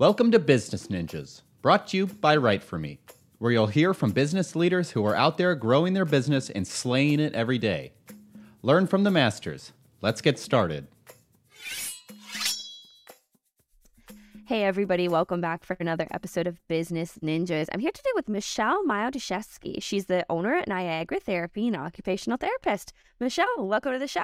Welcome to Business Ninjas, brought to you by Write For Me, where you'll hear from business leaders who are out there growing their business and slaying it every day. Learn from the masters. Let's get started. Hey, everybody, welcome back for another episode of Business Ninjas. I'm here today with Michelle Mioduszewski. She's the owner at Niagara Therapy and occupational therapist. Michelle, welcome to the show.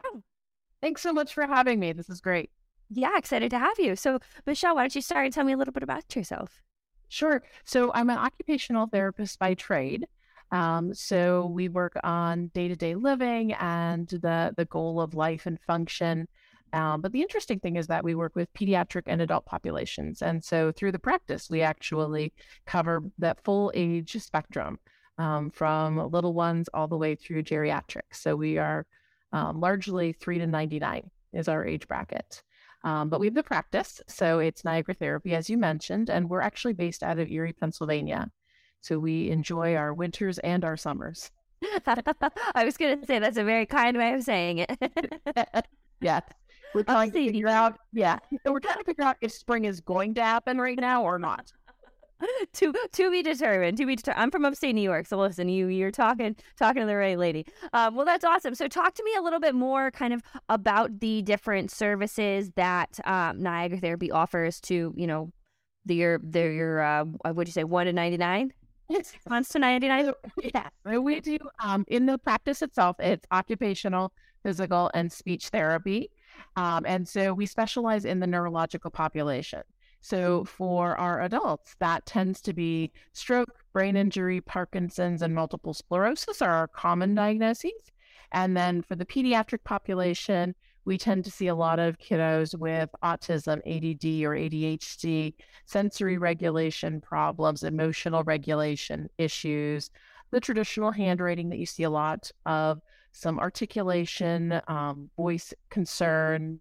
Thanks so much for having me. This is great. Yeah, excited to have you. So, Michelle, why don't you start and tell me a little bit about yourself? Sure. So, I'm an occupational therapist by trade. Um, so, we work on day to day living and the, the goal of life and function. Um, but the interesting thing is that we work with pediatric and adult populations. And so, through the practice, we actually cover that full age spectrum um, from little ones all the way through geriatrics. So, we are um, largely three to 99 is our age bracket. Um, but we have the practice. So it's Niagara Therapy, as you mentioned, and we're actually based out of Erie, Pennsylvania. So we enjoy our winters and our summers. I was going to say that's a very kind way of saying it. yeah. We're trying to figure out, yeah, we're trying to figure out if spring is going to happen right now or not. to to be determined. To be determined. I'm from upstate New York, so listen, you you're talking talking to the right lady. Um, well, that's awesome. So, talk to me a little bit more, kind of about the different services that um, Niagara Therapy offers to you know the your their your uh, would you say one to ninety nine? Months to ninety nine. Yeah, we do. Um, in the practice itself, it's occupational, physical, and speech therapy. Um, and so we specialize in the neurological population. So for our adults, that tends to be stroke, brain injury, Parkinson's, and multiple sclerosis are our common diagnoses. And then for the pediatric population, we tend to see a lot of kiddos with autism, ADD, or ADHD, sensory regulation problems, emotional regulation issues, the traditional handwriting that you see a lot of, some articulation, um, voice concerns,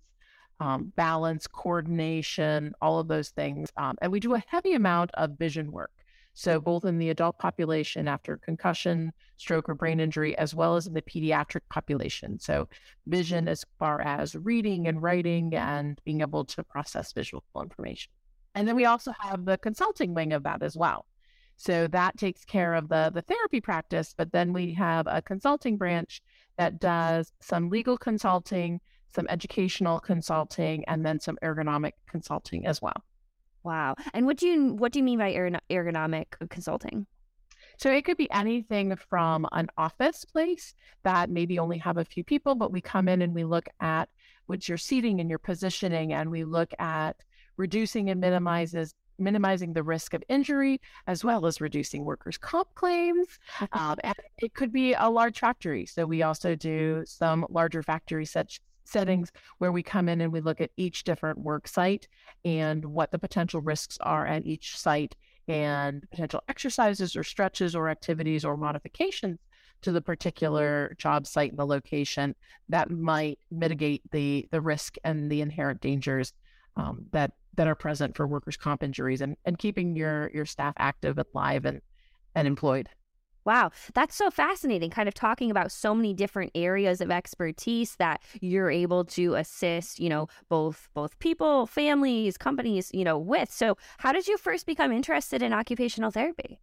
um, balance, coordination, all of those things. Um, and we do a heavy amount of vision work. So, both in the adult population after concussion, stroke, or brain injury, as well as in the pediatric population. So, vision as far as reading and writing and being able to process visual information. And then we also have the consulting wing of that as well. So, that takes care of the, the therapy practice, but then we have a consulting branch that does some legal consulting some educational consulting, and then some ergonomic consulting as well. Wow. And what do you what do you mean by ergonomic consulting? So it could be anything from an office place that maybe only have a few people, but we come in and we look at what's your seating and your positioning, and we look at reducing and minimizes minimizing the risk of injury as well as reducing workers' comp claims. Um, and it could be a large factory. So we also do some larger factory such settings where we come in and we look at each different work site and what the potential risks are at each site and potential exercises or stretches or activities or modifications to the particular job site and the location that might mitigate the the risk and the inherent dangers um, that that are present for workers' comp injuries and, and keeping your your staff active and live and and employed. Wow, that's so fascinating. Kind of talking about so many different areas of expertise that you're able to assist, you know, both both people, families, companies, you know, with. So, how did you first become interested in occupational therapy?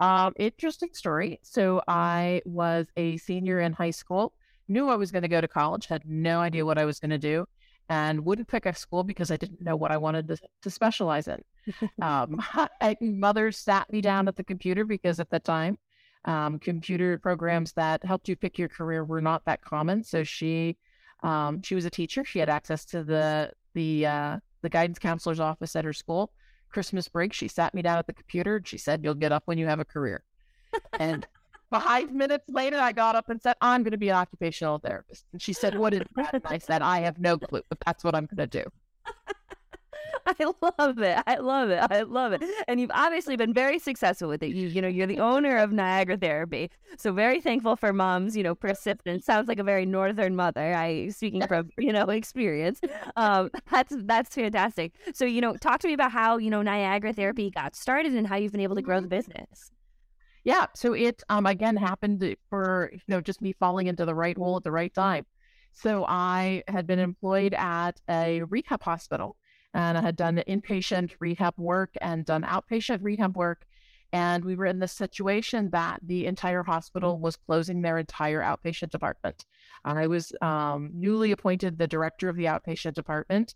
Um, interesting story. So, I was a senior in high school, knew I was going to go to college, had no idea what I was going to do, and wouldn't pick a school because I didn't know what I wanted to, to specialize in um, I, mother sat me down at the computer because at the time, um, computer programs that helped you pick your career were not that common. So she, um, she was a teacher. She had access to the the uh, the guidance counselor's office at her school. Christmas break, she sat me down at the computer and she said, "You'll get up when you have a career." and five minutes later, I got up and said, "I'm going to be an occupational therapist." And she said, "What is that?" And I said, "I have no clue, but that's what I'm going to do." I love it. I love it. I love it. And you've obviously been very successful with it. You, you know, you're the owner of Niagara Therapy. So very thankful for mom's, you know, persistence. Sounds like a very northern mother. I speaking from, you know, experience. Um, that's that's fantastic. So, you know, talk to me about how, you know, Niagara Therapy got started and how you've been able to grow the business. Yeah. So it um again happened for, you know, just me falling into the right hole at the right time. So I had been employed at a rehab hospital and I had done inpatient rehab work and done outpatient rehab work. And we were in the situation that the entire hospital was closing their entire outpatient department. I was um, newly appointed the director of the outpatient department.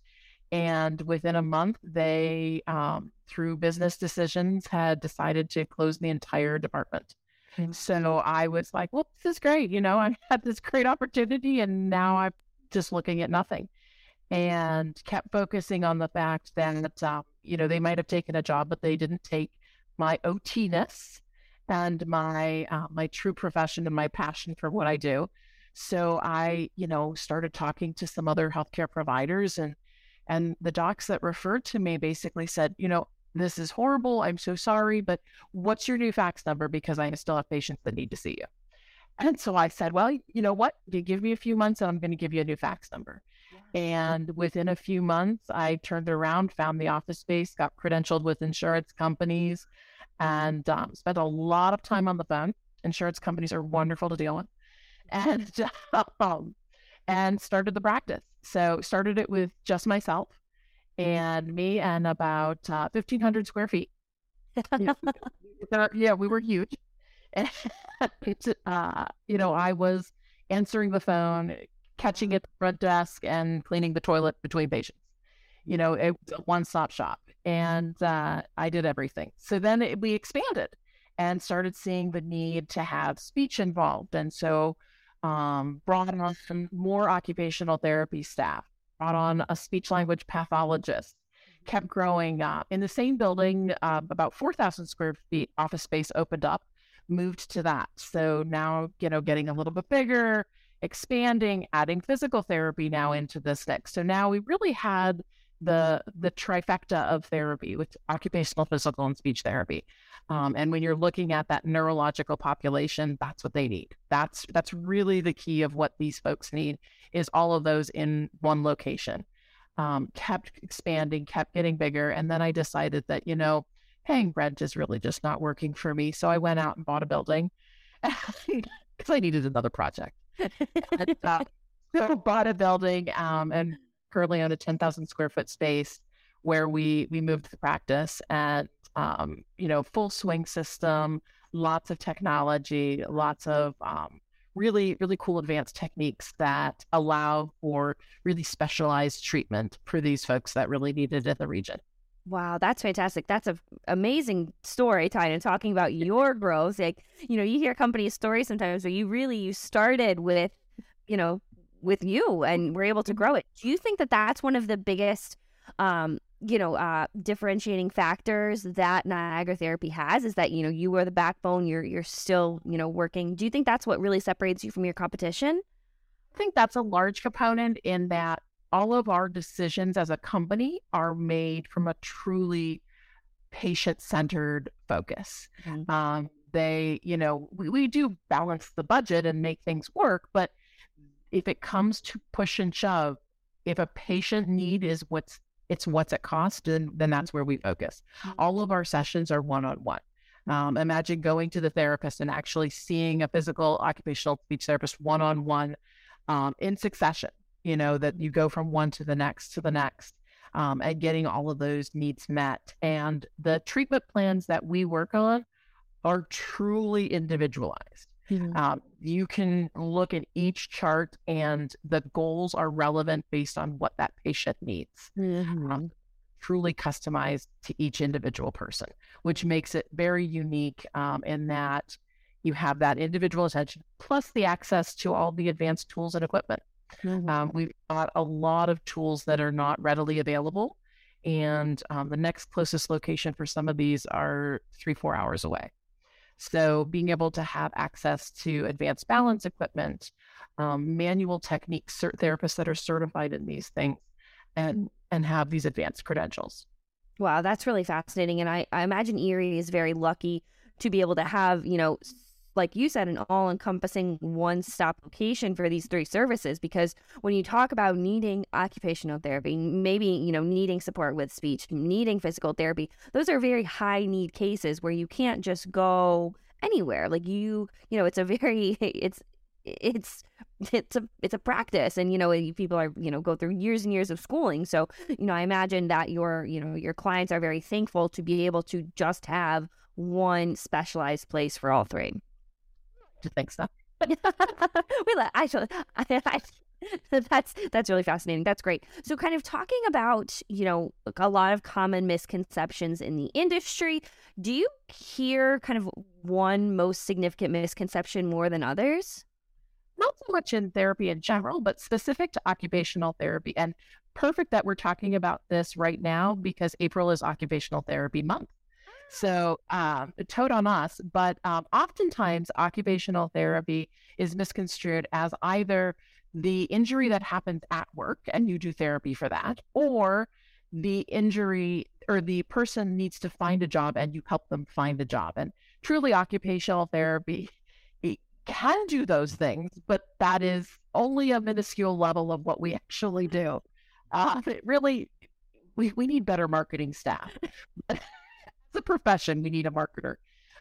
And within a month, they, um, through business decisions, had decided to close the entire department. And so I was like, well, this is great. You know, I had this great opportunity and now I'm just looking at nothing and kept focusing on the fact that, um, you know, they might have taken a job, but they didn't take my OT-ness and my uh, my true profession and my passion for what I do. So I, you know, started talking to some other healthcare providers and and the docs that referred to me basically said, you know, this is horrible. I'm so sorry, but what's your new fax number? Because I still have patients that need to see you. And so I said, well, you know what? You give me a few months and I'm going to give you a new fax number. And within a few months, I turned around, found the office space, got credentialed with insurance companies, and um, spent a lot of time on the phone. Insurance companies are wonderful to deal with, and um, and started the practice. So started it with just myself and me and about uh, 1,500 square feet. yeah, we were huge. And, uh, you know, I was answering the phone, catching at the front desk, and cleaning the toilet between patients. You know, it was a one stop shop. And uh, I did everything. So then it, we expanded and started seeing the need to have speech involved. And so um, brought on some more occupational therapy staff brought on a speech language pathologist, kept growing up. In the same building, uh, about 4,000 square feet office space opened up, moved to that. So now, you know, getting a little bit bigger, expanding, adding physical therapy now into this next. So now we really had the the trifecta of therapy with occupational, physical, and speech therapy. Um, and when you're looking at that neurological population, that's what they need. That's that's really the key of what these folks need is all of those in one location. Um, kept expanding, kept getting bigger, and then I decided that you know paying rent is really just not working for me. So I went out and bought a building because I needed another project. and, uh, so bought a building um, and currently own a 10,000 square foot space where we we moved the practice and um, you know full swing system, lots of technology, lots of um, really really cool advanced techniques that allow for really specialized treatment for these folks that really need it in the region. Wow, that's fantastic. That's an amazing story, Tynan, talking about your growth. Like, you know, you hear company stories sometimes where you really you started with, you know, with you and we're able to grow it. Do you think that that's one of the biggest, um, you know, uh, differentiating factors that Niagara Therapy has? Is that you know you are the backbone. You're you're still you know working. Do you think that's what really separates you from your competition? I think that's a large component in that all of our decisions as a company are made from a truly patient centered focus. Mm-hmm. Um, they, you know, we, we do balance the budget and make things work, but if it comes to push and shove, if a patient need is what's it's what's at cost, then then that's where we focus. Mm-hmm. All of our sessions are one on one. Um, imagine going to the therapist and actually seeing a physical occupational speech therapist one on one in succession. You know that you go from one to the next to the next, um, and getting all of those needs met. And the treatment plans that we work on are truly individualized. Mm-hmm. Um, you can look at each chart and the goals are relevant based on what that patient needs. Mm-hmm. Um, truly customized to each individual person, which makes it very unique um, in that you have that individual attention plus the access to all the advanced tools and equipment. Mm-hmm. Um, we've got a lot of tools that are not readily available. And um, the next closest location for some of these are three, four hours away. So being able to have access to advanced balance equipment, um, manual techniques, cert therapists that are certified in these things, and and have these advanced credentials. Wow, that's really fascinating. And I, I imagine Erie is very lucky to be able to have, you know, like you said, an all encompassing one stop location for these three services. Because when you talk about needing occupational therapy, maybe, you know, needing support with speech, needing physical therapy, those are very high need cases where you can't just go anywhere. Like you, you know, it's a very, it's, it's it's a it's a practice and you know people are you know go through years and years of schooling so you know i imagine that your you know your clients are very thankful to be able to just have one specialized place for all three to think so we actually I, I, that's that's really fascinating. That's great. So kind of talking about, you know, a lot of common misconceptions in the industry, do you hear kind of one most significant misconception more than others? Not so much in therapy in general, but specific to occupational therapy. And perfect that we're talking about this right now because April is occupational therapy month. So, um, toad on us, but um, oftentimes occupational therapy is misconstrued as either the injury that happens at work and you do therapy for that, or the injury or the person needs to find a job and you help them find a job. And truly, occupational therapy can do those things, but that is only a minuscule level of what we actually do. Uh, really, we, we need better marketing staff. As a profession, we need a marketer.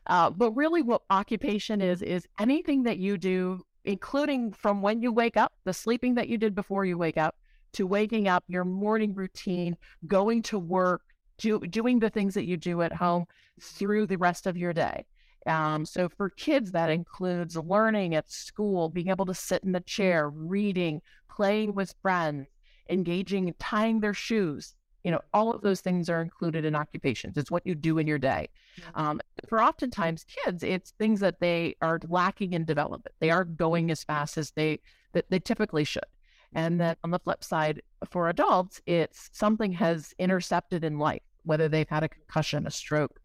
Uh, but really, what occupation is, is anything that you do including from when you wake up, the sleeping that you did before you wake up, to waking up, your morning routine, going to work, do, doing the things that you do at home through the rest of your day. Um, so for kids, that includes learning at school, being able to sit in the chair, reading, playing with friends, engaging, tying their shoes, you know, all of those things are included in occupations. It's what you do in your day. Um, for oftentimes kids, it's things that they are lacking in development. They aren't going as fast as they that they typically should. And then on the flip side, for adults, it's something has intercepted in life, whether they've had a concussion, a stroke,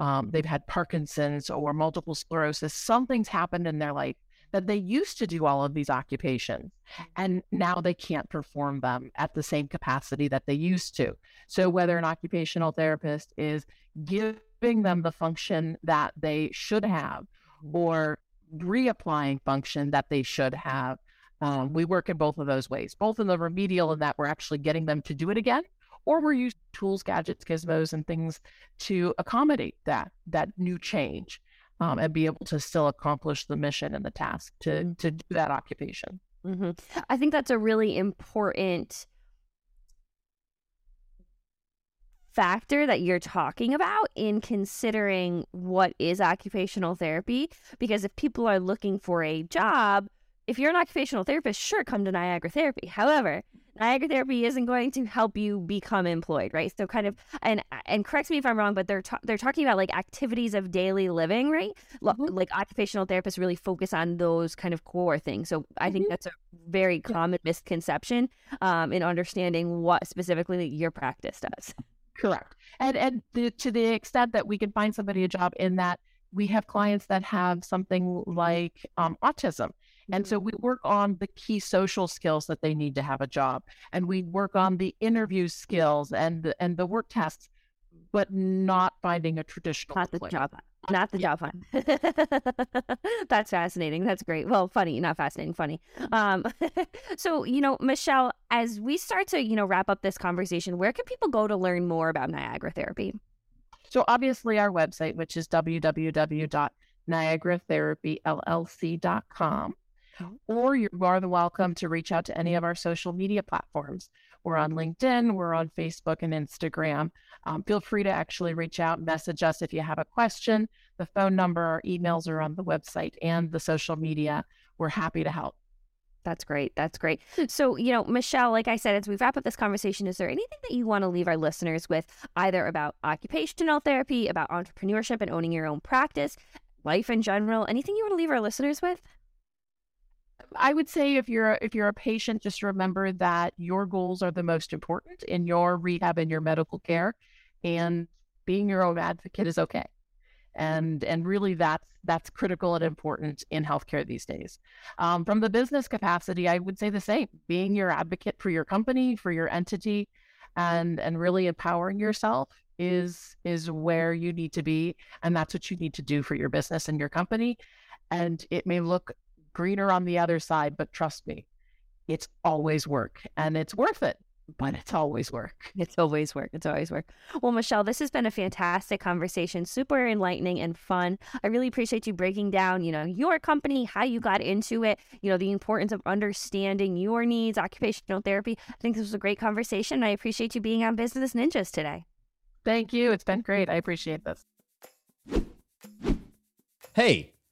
um, they've had Parkinson's or multiple sclerosis. Something's happened in their life that they used to do all of these occupations and now they can't perform them at the same capacity that they used to. So, whether an occupational therapist is giving them the function that they should have or reapplying function that they should have, um, we work in both of those ways, both in the remedial in that we're actually getting them to do it again, or we're using tools, gadgets, gizmos, and things to accommodate that that new change um, and be able to still accomplish the mission and the task to to do that occupation. Mm-hmm. I think that's a really important factor that you're talking about in considering what is occupational therapy because if people are looking for a job if you're an occupational therapist sure come to niagara therapy however Niagara therapy isn't going to help you become employed, right? So kind of and and correct me if I'm wrong, but they're ta- they're talking about like activities of daily living, right? Mm-hmm. Like occupational therapists really focus on those kind of core things. So I mm-hmm. think that's a very common misconception um, in understanding what specifically your practice does. Correct, and and the, to the extent that we can find somebody a job in that we have clients that have something like um, autism and so we work on the key social skills that they need to have a job, and we work on the interview skills and and the work tests, but not finding a traditional not the job, not the yeah. job. That's fascinating. That's great. Well, funny, not fascinating, funny. Um, so you know, Michelle, as we start to you know wrap up this conversation, where can people go to learn more about Niagara therapy? So obviously, our website, which is www.niagaratherapyllc.com or you are the welcome to reach out to any of our social media platforms. We're on LinkedIn, we're on Facebook and Instagram. Um, feel free to actually reach out, message us if you have a question. The phone number, our emails are on the website and the social media. We're happy to help. That's great. That's great. So, you know, Michelle, like I said, as we wrap up this conversation, is there anything that you want to leave our listeners with, either about occupational therapy, about entrepreneurship and owning your own practice, life in general? Anything you want to leave our listeners with? I would say if you're if you're a patient, just remember that your goals are the most important in your rehab and your medical care, and being your own advocate is okay. And and really that's that's critical and important in healthcare these days. Um, from the business capacity, I would say the same: being your advocate for your company, for your entity, and and really empowering yourself is is where you need to be, and that's what you need to do for your business and your company. And it may look greener on the other side, but trust me, it's always work and it's worth it. but it's always work. It's always work. It's always work. Well, Michelle, this has been a fantastic conversation, super enlightening and fun. I really appreciate you breaking down, you know, your company, how you got into it, you know, the importance of understanding your needs, occupational therapy. I think this was a great conversation. I appreciate you being on Business Ninjas today. Thank you. It's been great. I appreciate this. Hey,